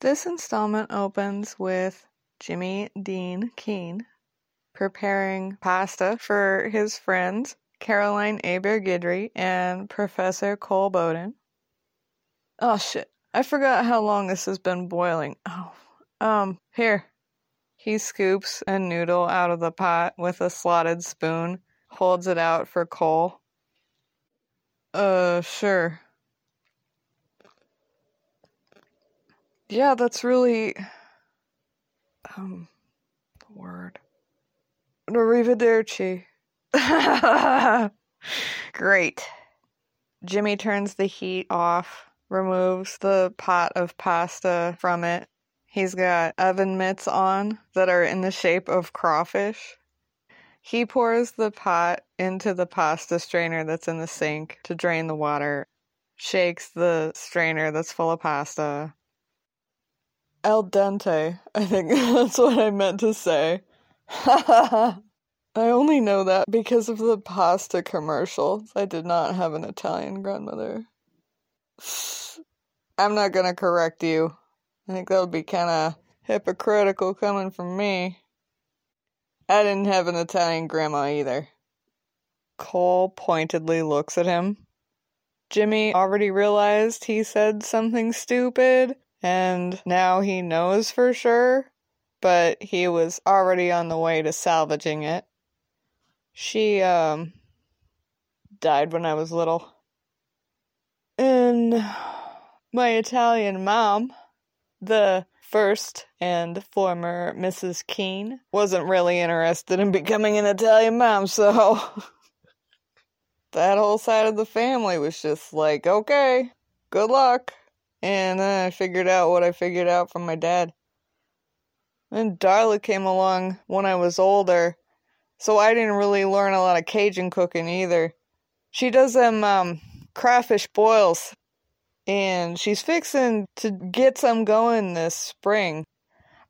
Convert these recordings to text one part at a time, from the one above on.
This installment opens with Jimmy Dean Keene preparing pasta for his friends Caroline Hebert Guidry and Professor Cole Beaudoin. Oh shit, I forgot how long this has been boiling. Oh, um, here. He scoops a noodle out of the pot with a slotted spoon, holds it out for Cole. Uh, sure. Yeah, that's really um the word. Arrivederci. Great. Jimmy turns the heat off, removes the pot of pasta from it. He's got oven mitts on that are in the shape of crawfish. He pours the pot into the pasta strainer that's in the sink to drain the water, shakes the strainer that's full of pasta, Al dente. I think that's what I meant to say. I only know that because of the pasta commercials. I did not have an Italian grandmother. I'm not gonna correct you. I think that would be kind of hypocritical coming from me. I didn't have an Italian grandma either. Cole pointedly looks at him. Jimmy already realized he said something stupid, and now he knows for sure, but he was already on the way to salvaging it. She, um, died when I was little. And my Italian mom, the first and former Mrs. Keene, wasn't really interested in becoming an Italian mom, so that whole side of the family was just like, okay, good luck. And then I figured out what I figured out from my dad. And Darla came along when I was older, so I didn't really learn a lot of Cajun cooking either. She does them um, crawfish boils, and she's fixing to get some going this spring.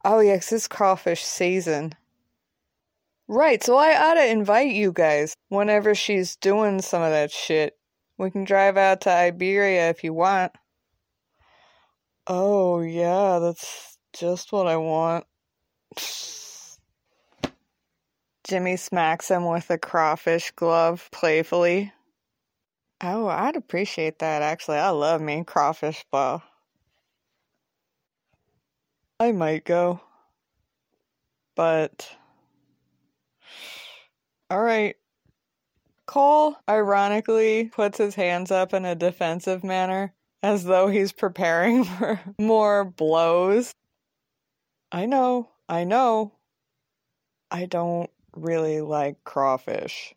Oh yes, it's crawfish season. Right, so I ought to invite you guys whenever she's doing some of that shit. We can drive out to Iberia if you want. Oh, yeah, that's just what I want. Jimmy smacks him with a crawfish glove playfully. Oh, I'd appreciate that actually. I love me crawfish bow. I might go. But. Alright. Cole ironically puts his hands up in a defensive manner as though he's preparing for more blows. I know, I know. I don't really like crawfish.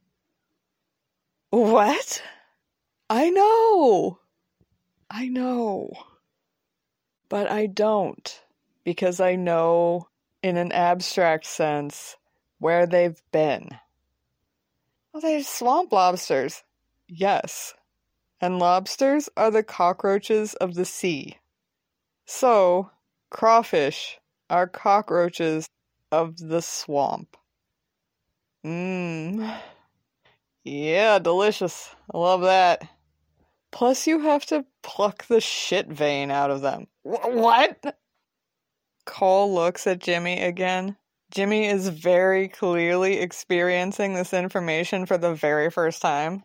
What? I know. I know. But I don't. Because I know, in an abstract sense, where they've been. Well, they're swamp lobsters. Yes and lobsters are the cockroaches of the sea. So, crawfish are cockroaches of the swamp. Mmm. Yeah, delicious. I love that. Plus, you have to pluck the shit vein out of them. Wh- what? Cole looks at Jimmy again. Jimmy is very clearly experiencing this information for the very first time.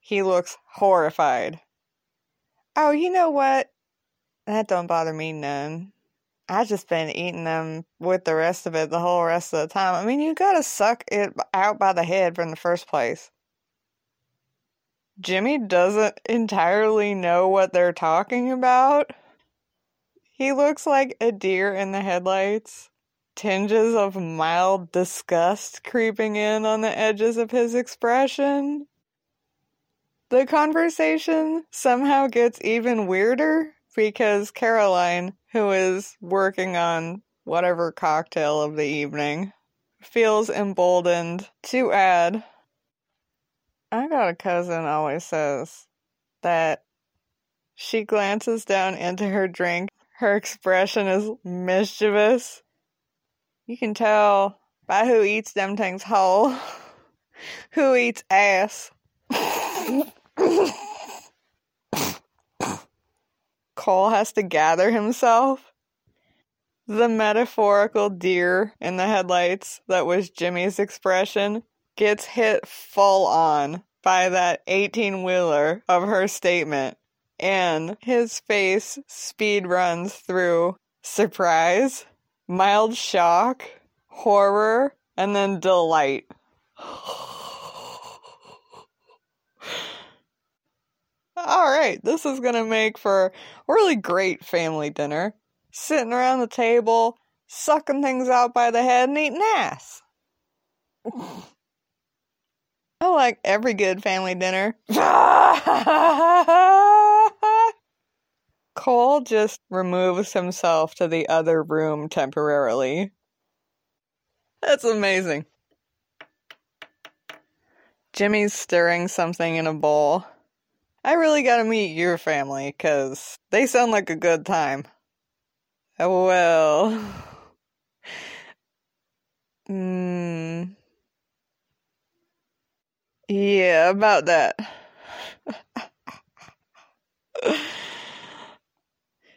He looks horrified. Oh, you know what? That don't bother me none. I just been eating them with the rest of it the whole rest of the time. I mean, you gotta suck it out by the head from the first place. Jimmy doesn't entirely know what they're talking about. He looks like a deer in the headlights. Tinges of mild disgust creeping in on the edges of his expression. The conversation somehow gets even weirder because Caroline, who is working on whatever cocktail of the evening, feels emboldened to add I got a cousin always says that she glances down into her drink. Her expression is mischievous. You can tell by who eats them things whole. who eats ass. Cole has to gather himself The metaphorical deer in the headlights that was Jimmy's expression gets hit full on by that 18 wheeler of her statement, and his face speed runs through surprise, mild shock, horror, and then delight. All right, this is going to make for a really great family dinner. Sitting around the table, sucking things out by the head and eating ass. I like every good family dinner. Cole just removes himself to the other room temporarily. That's amazing. Jimmy's stirring something in a bowl. I really gotta meet your family, because they sound like a good time. Well. Hmm. Yeah, about that.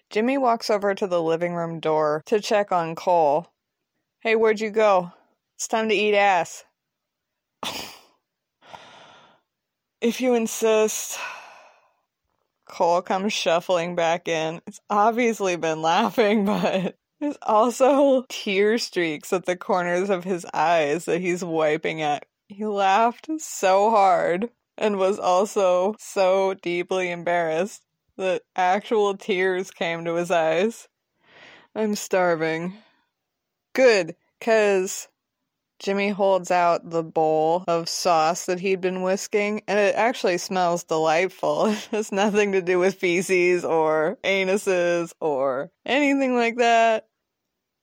Jimmy walks over to the living room door to check on Cole. Hey, where'd you go? It's time to eat ass. if you insist. Cole comes shuffling back in. It's obviously been laughing, but there's also tear streaks at the corners of his eyes that he's wiping at he laughed so hard and was also so deeply embarrassed that actual tears came to his eyes. I'm starving. Good, because Jimmy holds out the bowl of sauce that he'd been whisking, and it actually smells delightful. It has nothing to do with feces or anuses or anything like that.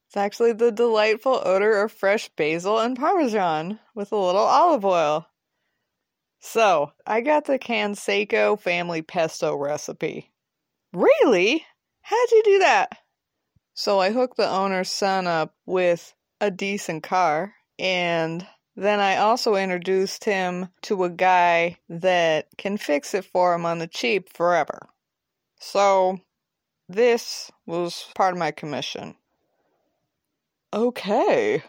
It's actually the delightful odor of fresh basil and parmesan with a little olive oil. So, I got the Canseco family pesto recipe. Really? How'd you do that? So, I hooked the owner's son up with a decent car, and then I also introduced him to a guy that can fix it for him on the cheap forever. So, this was part of my commission. Okay.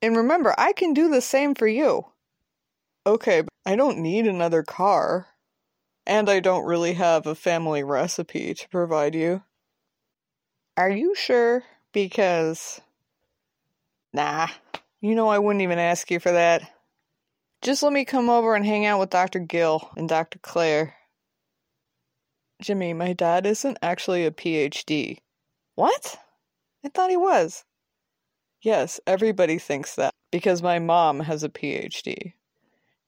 And remember, I can do the same for you. Okay, I don't need another car. And I don't really have a family recipe to provide you. Are you sure? Because. Nah, you know I wouldn't even ask you for that. Just let me come over and hang out with Dr. Gill and Dr. Claire. Jimmy, my dad isn't actually a PhD. What? I thought he was. Yes, everybody thinks that because my mom has a PhD.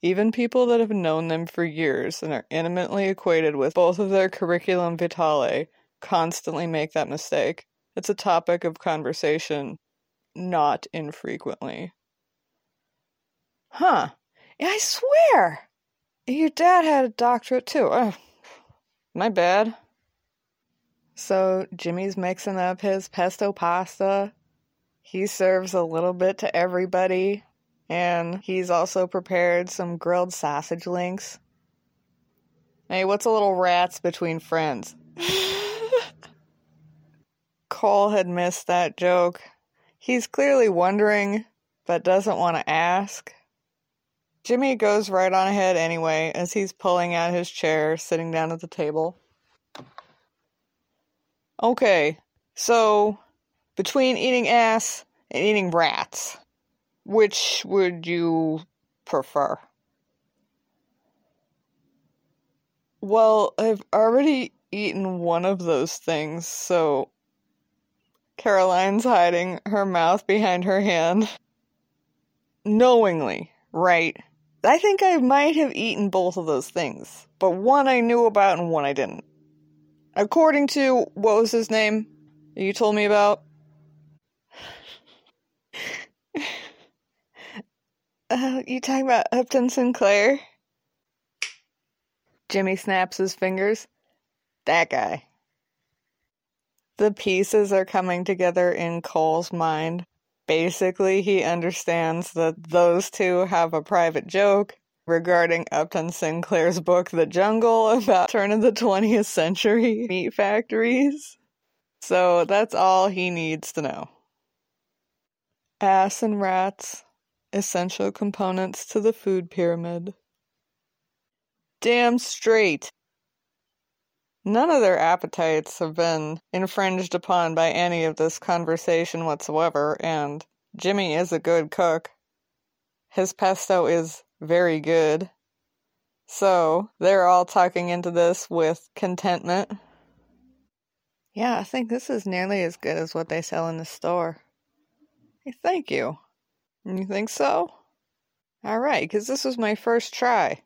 Even people that have known them for years and are intimately acquainted with both of their curriculum vitae constantly make that mistake. It's a topic of conversation not infrequently. Huh. I swear! Your dad had a doctorate too. My bad. So Jimmy's mixing up his pesto pasta. He serves a little bit to everybody. And he's also prepared some grilled sausage links. Hey, what's a little rats between friends? Cole had missed that joke. He's clearly wondering, but doesn't want to ask. Jimmy goes right on ahead anyway as he's pulling out his chair, sitting down at the table. Okay, so between eating ass and eating rats, which would you prefer? Well, I've already eaten one of those things, so Caroline's hiding her mouth behind her hand. Knowingly, right? I think I might have eaten both of those things, but one I knew about and one I didn't. According to what was his name you told me about? uh, you talking about Upton Sinclair? Jimmy snaps his fingers. That guy. The pieces are coming together in Cole's mind. Basically, he understands that those two have a private joke regarding Upton Sinclair's book The Jungle about turn of the 20th century meat factories. So that's all he needs to know. Ass and rats, essential components to the food pyramid. Damn straight. None of their appetites have been infringed upon by any of this conversation whatsoever, and Jimmy is a good cook. His pesto is very good. So, they're all talking into this with contentment. Yeah, I think this is nearly as good as what they sell in the store. Hey, thank you. You think so? Alright, because this was my first try.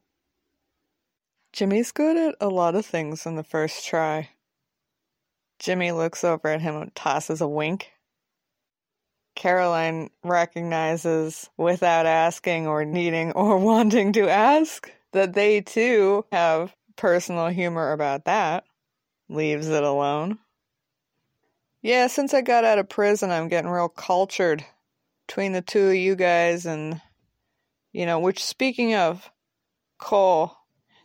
Jimmy's good at a lot of things on the first try. Jimmy looks over at him and tosses a wink. Caroline recognizes, without asking or needing or wanting to ask, that they too have personal humor about that. Leaves it alone. Yeah, since I got out of prison, I'm getting real cultured between the two of you guys and, you know, which speaking of, Cole,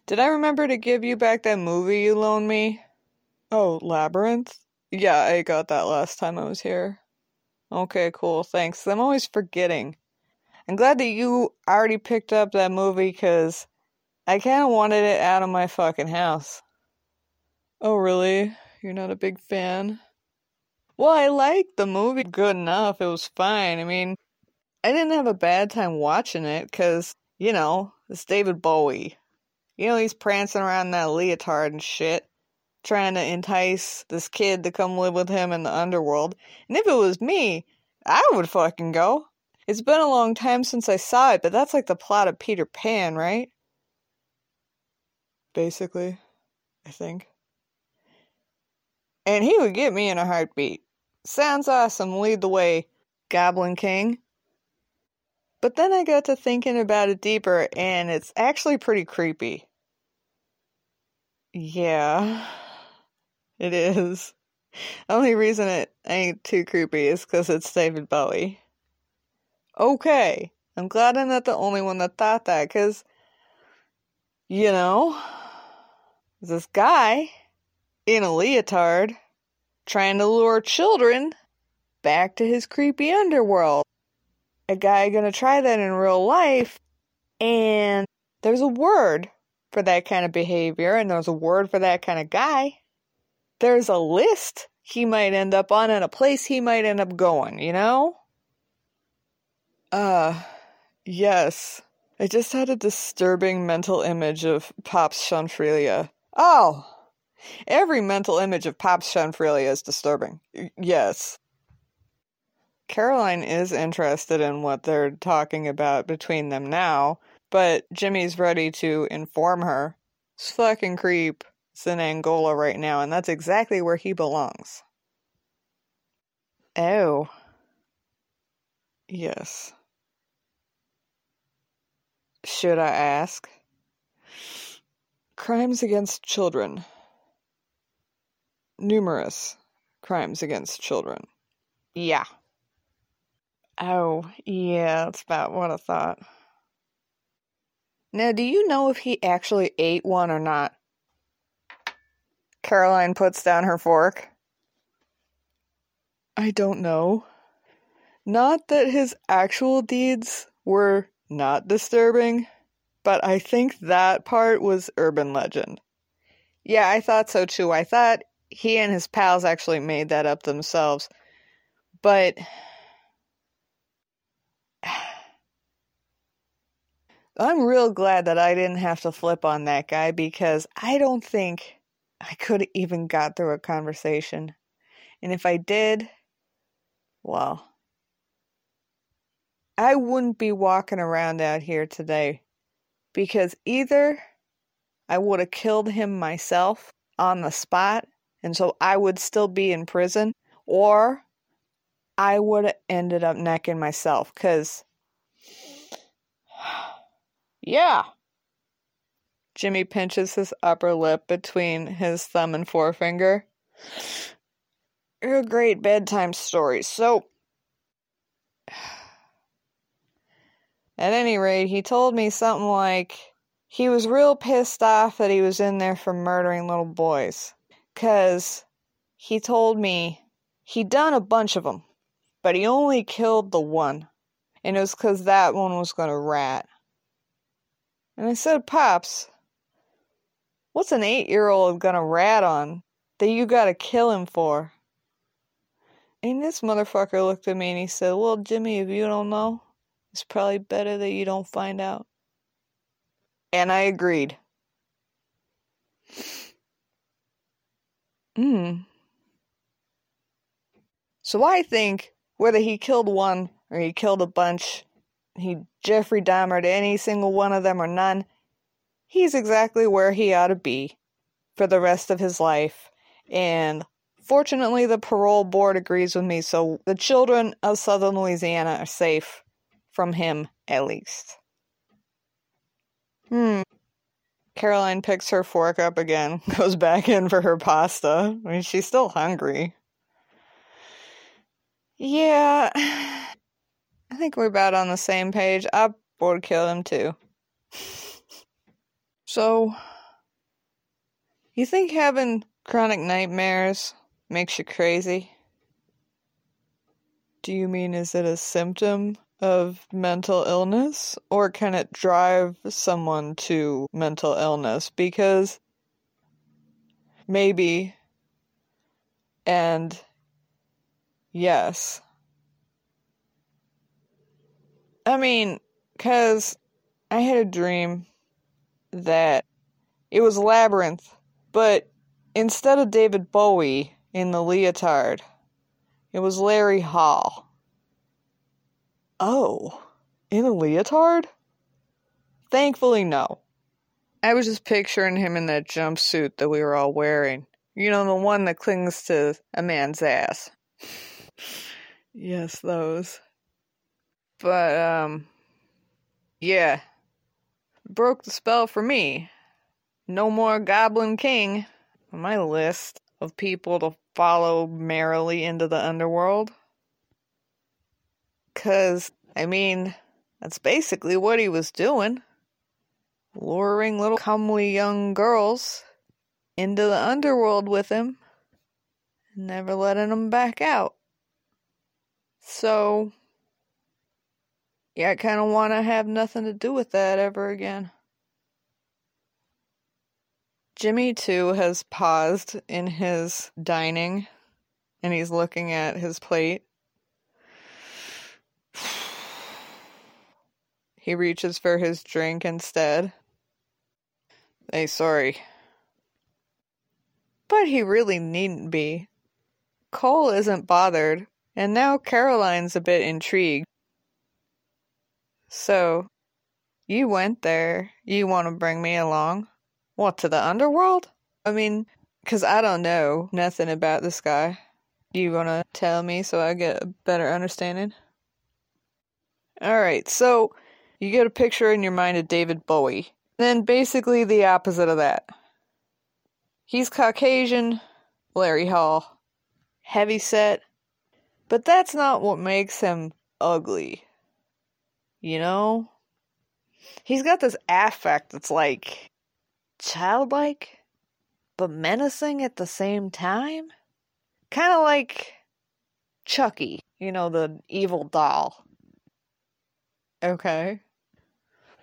did I remember to give you back that movie you loaned me? Oh, Labyrinth? Yeah, I got that last time I was here. Okay, cool, thanks. I'm always forgetting. I'm glad that you already picked up that movie because I kind of wanted it out of my fucking house. Oh, really? You're not a big fan? Well, I liked the movie good enough. It was fine. I mean, I didn't have a bad time watching it because, you know, it's David Bowie. You know, he's prancing around that leotard and shit, trying to entice this kid to come live with him in the underworld. And if it was me, I would fucking go. It's been a long time since I saw it, but that's like the plot of Peter Pan, right? Basically, I think. And he would get me in a heartbeat. Sounds awesome, lead the way, Goblin King. But then I got to thinking about it deeper, and it's actually pretty creepy. Yeah, it is. Only reason it ain't too creepy is because it's David Bowie. Okay, I'm glad I'm not the only one that thought that, because, you know, this guy in a leotard trying to lure children back to his creepy underworld a guy gonna try that in real life and there's a word for that kind of behavior and there's a word for that kind of guy. There's a list he might end up on and a place he might end up going you know? Uh yes. I just had a disturbing mental image of pops chanfrelia oh! Every mental image of pops chanfrelia is disturbing. Yes Caroline is interested in what they're talking about between them now, but Jimmy's ready to inform her. This fucking creep is in Angola right now, and that's exactly where he belongs. Oh. Yes. Should I ask? Crimes against children. Numerous crimes against children. Yeah. Oh, yeah, that's about what I thought. Now, do you know if he actually ate one or not? Caroline puts down her fork. I don't know. Not that his actual deeds were not disturbing, but I think that part was urban legend. Yeah, I thought so too. I thought he and his pals actually made that up themselves. But I'm real glad that I didn't have to flip on that guy because I don't think I could have even got through a conversation. And if I did, well, I wouldn't be walking around out here today because either I would have killed him myself on the spot and so I would still be in prison or I would have ended up necking myself because yeah. Jimmy pinches his upper lip between his thumb and forefinger. A great bedtime story. So, at any rate, he told me something like he was real pissed off that he was in there for murdering little boys. Because he told me he'd done a bunch of them, but he only killed the one. And it was because that one was going to rat. And I said, Pops, what's an eight year old going to rat on that you got to kill him for? And this motherfucker looked at me and he said, Well, Jimmy, if you don't know, it's probably better that you don't find out. And I agreed. Hmm. So I think whether he killed one or he killed a bunch, he Jeffrey Dahmered any single one of them or none, he's exactly where he ought to be for the rest of his life. And Fortunately, the parole board agrees with me, so the children of southern Louisiana are safe from him, at least. Hmm. Caroline picks her fork up again, goes back in for her pasta. I mean, she's still hungry. Yeah, I think we're about on the same page. I would kill him too. So, you think having chronic nightmares makes you crazy? Do you mean is it a symptom of mental illness or can it drive someone to mental illness? Because maybe and yes. I mean, because I had a dream that it was Labyrinth, but instead of David Bowie, in the leotard. It was Larry Hall. Oh, in a leotard? Thankfully, no. I was just picturing him in that jumpsuit that we were all wearing. You know, the one that clings to a man's ass. yes, those. But, um, yeah. Broke the spell for me. No more Goblin King on my list of people to follow merrily into the underworld. Because, I mean, that's basically what he was doing luring little comely young girls into the underworld with him, never letting them back out. So, yeah, I kind of want to have nothing to do with that ever again. Jimmy, too, has paused in his dining and he's looking at his plate. He reaches for his drink instead. Hey, sorry. But he really needn't be. Cole isn't bothered, and now Caroline's a bit intrigued. So, you went there. You want to bring me along? What, to the underworld? I mean, because I don't know nothing about this guy. You want to tell me so I get a better understanding? Alright, so you get a picture in your mind of David Bowie. Then basically the opposite of that. He's Caucasian, Larry Hall, heavy set, but that's not what makes him ugly. You know? He's got this affect that's like childlike, but menacing at the same time. Kind of like Chucky, you know, the evil doll. Okay.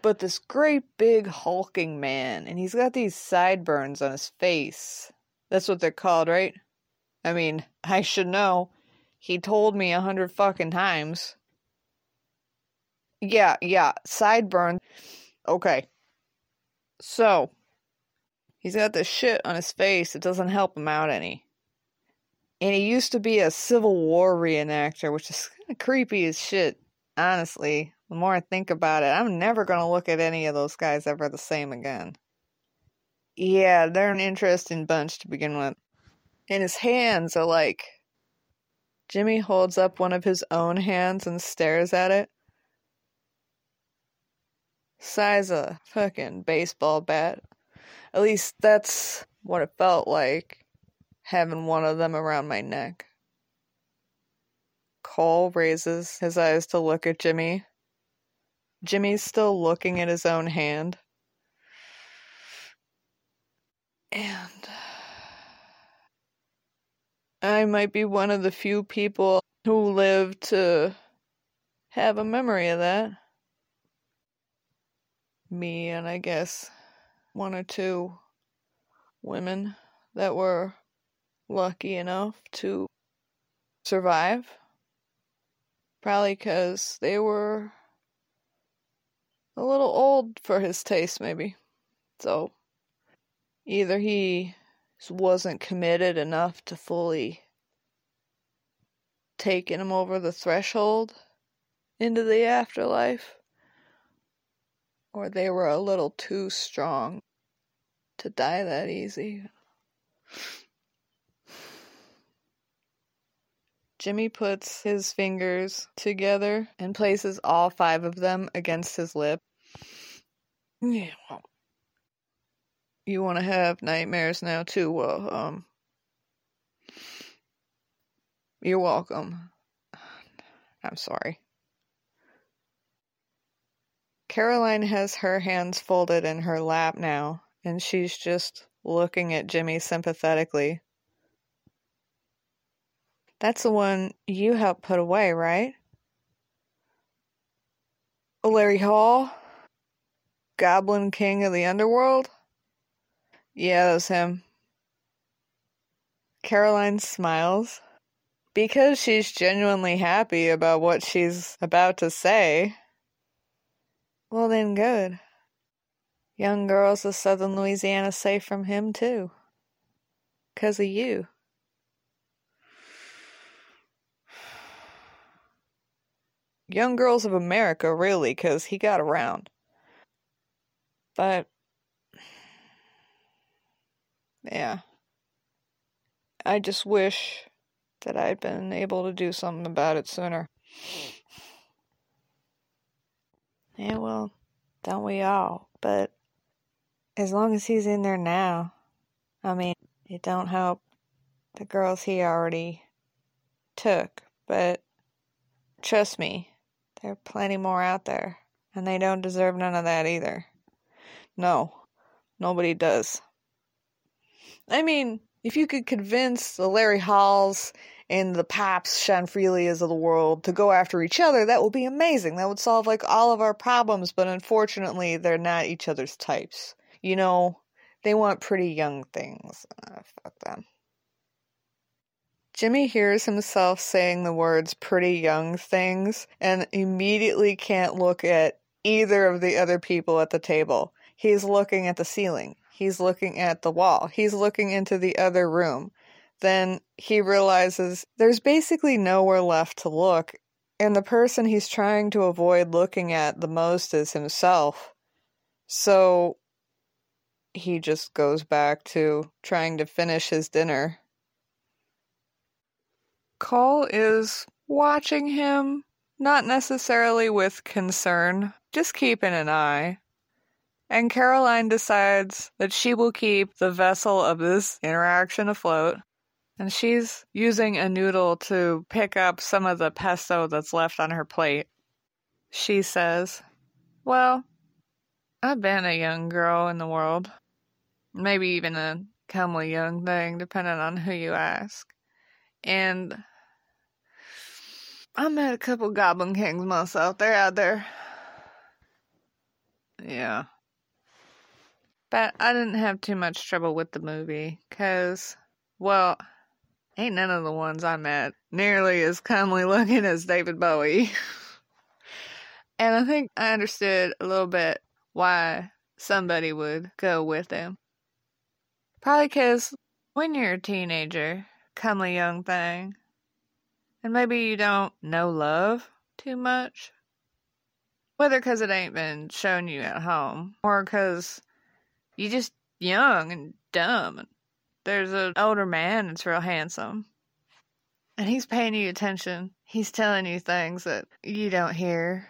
But this great big hulking man, and he's got these sideburns on his face. That's what they're called, right? I mean, I should know. He told me a hundred fucking times. Yeah, yeah, sideburn. Okay. So, He's got this shit on his face that doesn't help him out any. And he used to be a Civil War reenactor, which is kind of creepy as shit, honestly. The more I think about it, I'm never going to look at any of those guys ever the same again. Yeah, they're an interesting bunch to begin with. And his hands are like. Jimmy holds up one of his own hands and stares at it. Size of fucking baseball bat. At least that's what it felt like having one of them around my neck. Cole raises his eyes to look at Jimmy. Jimmy's still looking at his own hand. And I might be one of the few people who live to have a memory of that. Me and I guess one or two women that were lucky enough to survive. Probably because they were a little old for his taste, maybe. So, either he wasn't committed enough to fully taking him over the threshold into the afterlife, or they were a little too strong to die that easy. Jimmy puts his fingers together and places all five of them against his lip. Yeah, well, you want to have nightmares now too? Well, um, you're welcome. I'm sorry. Caroline has her hands folded in her lap now, and she's just looking at Jimmy sympathetically. That's the one you helped put away, right? Larry Hall? Goblin King of the Underworld? Yeah, that was him. Caroline smiles. Because she's genuinely happy about what she's about to say. Well, then, good. Young girls of southern Louisiana safe from him, too. Because of you. Young Girls of America, really, because he got around. But, yeah. I just wish that I'd been able to do something about it sooner. Yeah, well, don't we all? But as long as he's in there now, I mean, it don't help the girls he already took, but trust me, there are plenty more out there, and they don't deserve none of that either. No, nobody does. I mean, if you could convince the Larry Halls and the Paps Chanfrelias of the world to go after each other, that would be amazing. That would solve like all of our problems, but unfortunately, they're not each other's types. You know, they want pretty young things. Uh, fuck them. Jimmy hears himself saying the words pretty young things and immediately can't look at either of the other people at the table. He's looking at the ceiling. He's looking at the wall. He's looking into the other room. Then he realizes there's basically nowhere left to look, and the person he's trying to avoid looking at the most is himself. So he just goes back to trying to finish his dinner Cole is watching him, not necessarily with concern, just keeping an eye. And Caroline decides that she will keep the vessel of this interaction afloat. And she's using a noodle to pick up some of the pesto that's left on her plate. She says, Well, I've been a young girl in the world. Maybe even a comely young thing, depending on who you ask. And I met a couple Goblin Kings myself. They're out there. Yeah. But I didn't have too much trouble with the movie, because, well, ain't none of the ones I met nearly as comely looking as David Bowie. and I think I understood a little bit why somebody would go with him. Probably because when you're a teenager, comely young thing, and maybe you don't know love too much. Whether because it ain't been shown you at home, or because you just young and dumb. And there's an older man that's real handsome. And he's paying you attention. He's telling you things that you don't hear,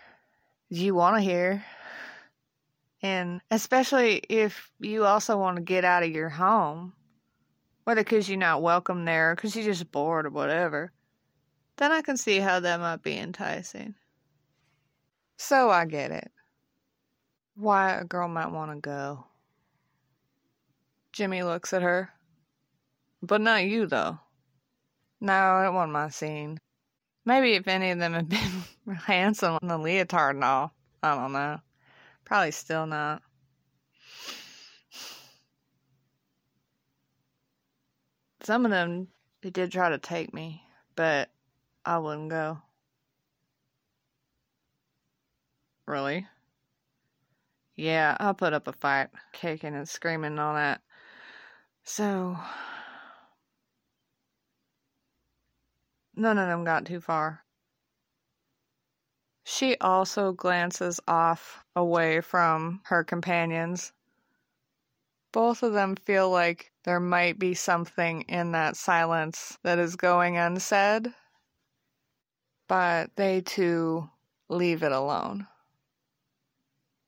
you want to hear. And especially if you also want to get out of your home, whether because you're not welcome there, because you're just bored or whatever then I can see how that might be enticing. So I get it. Why a girl might want to go. Jimmy looks at her. But not you, though. No, it wasn't my scene. Maybe if any of them had been handsome in the leotard and all. I don't know. Probably still not. Some of them, they did try to take me, but I wouldn't go. Really? Yeah, I put up a fight, kicking and screaming and all that. So, none of them got too far. She also glances off away from her companions. Both of them feel like there might be something in that silence that is going unsaid, but they too leave it alone.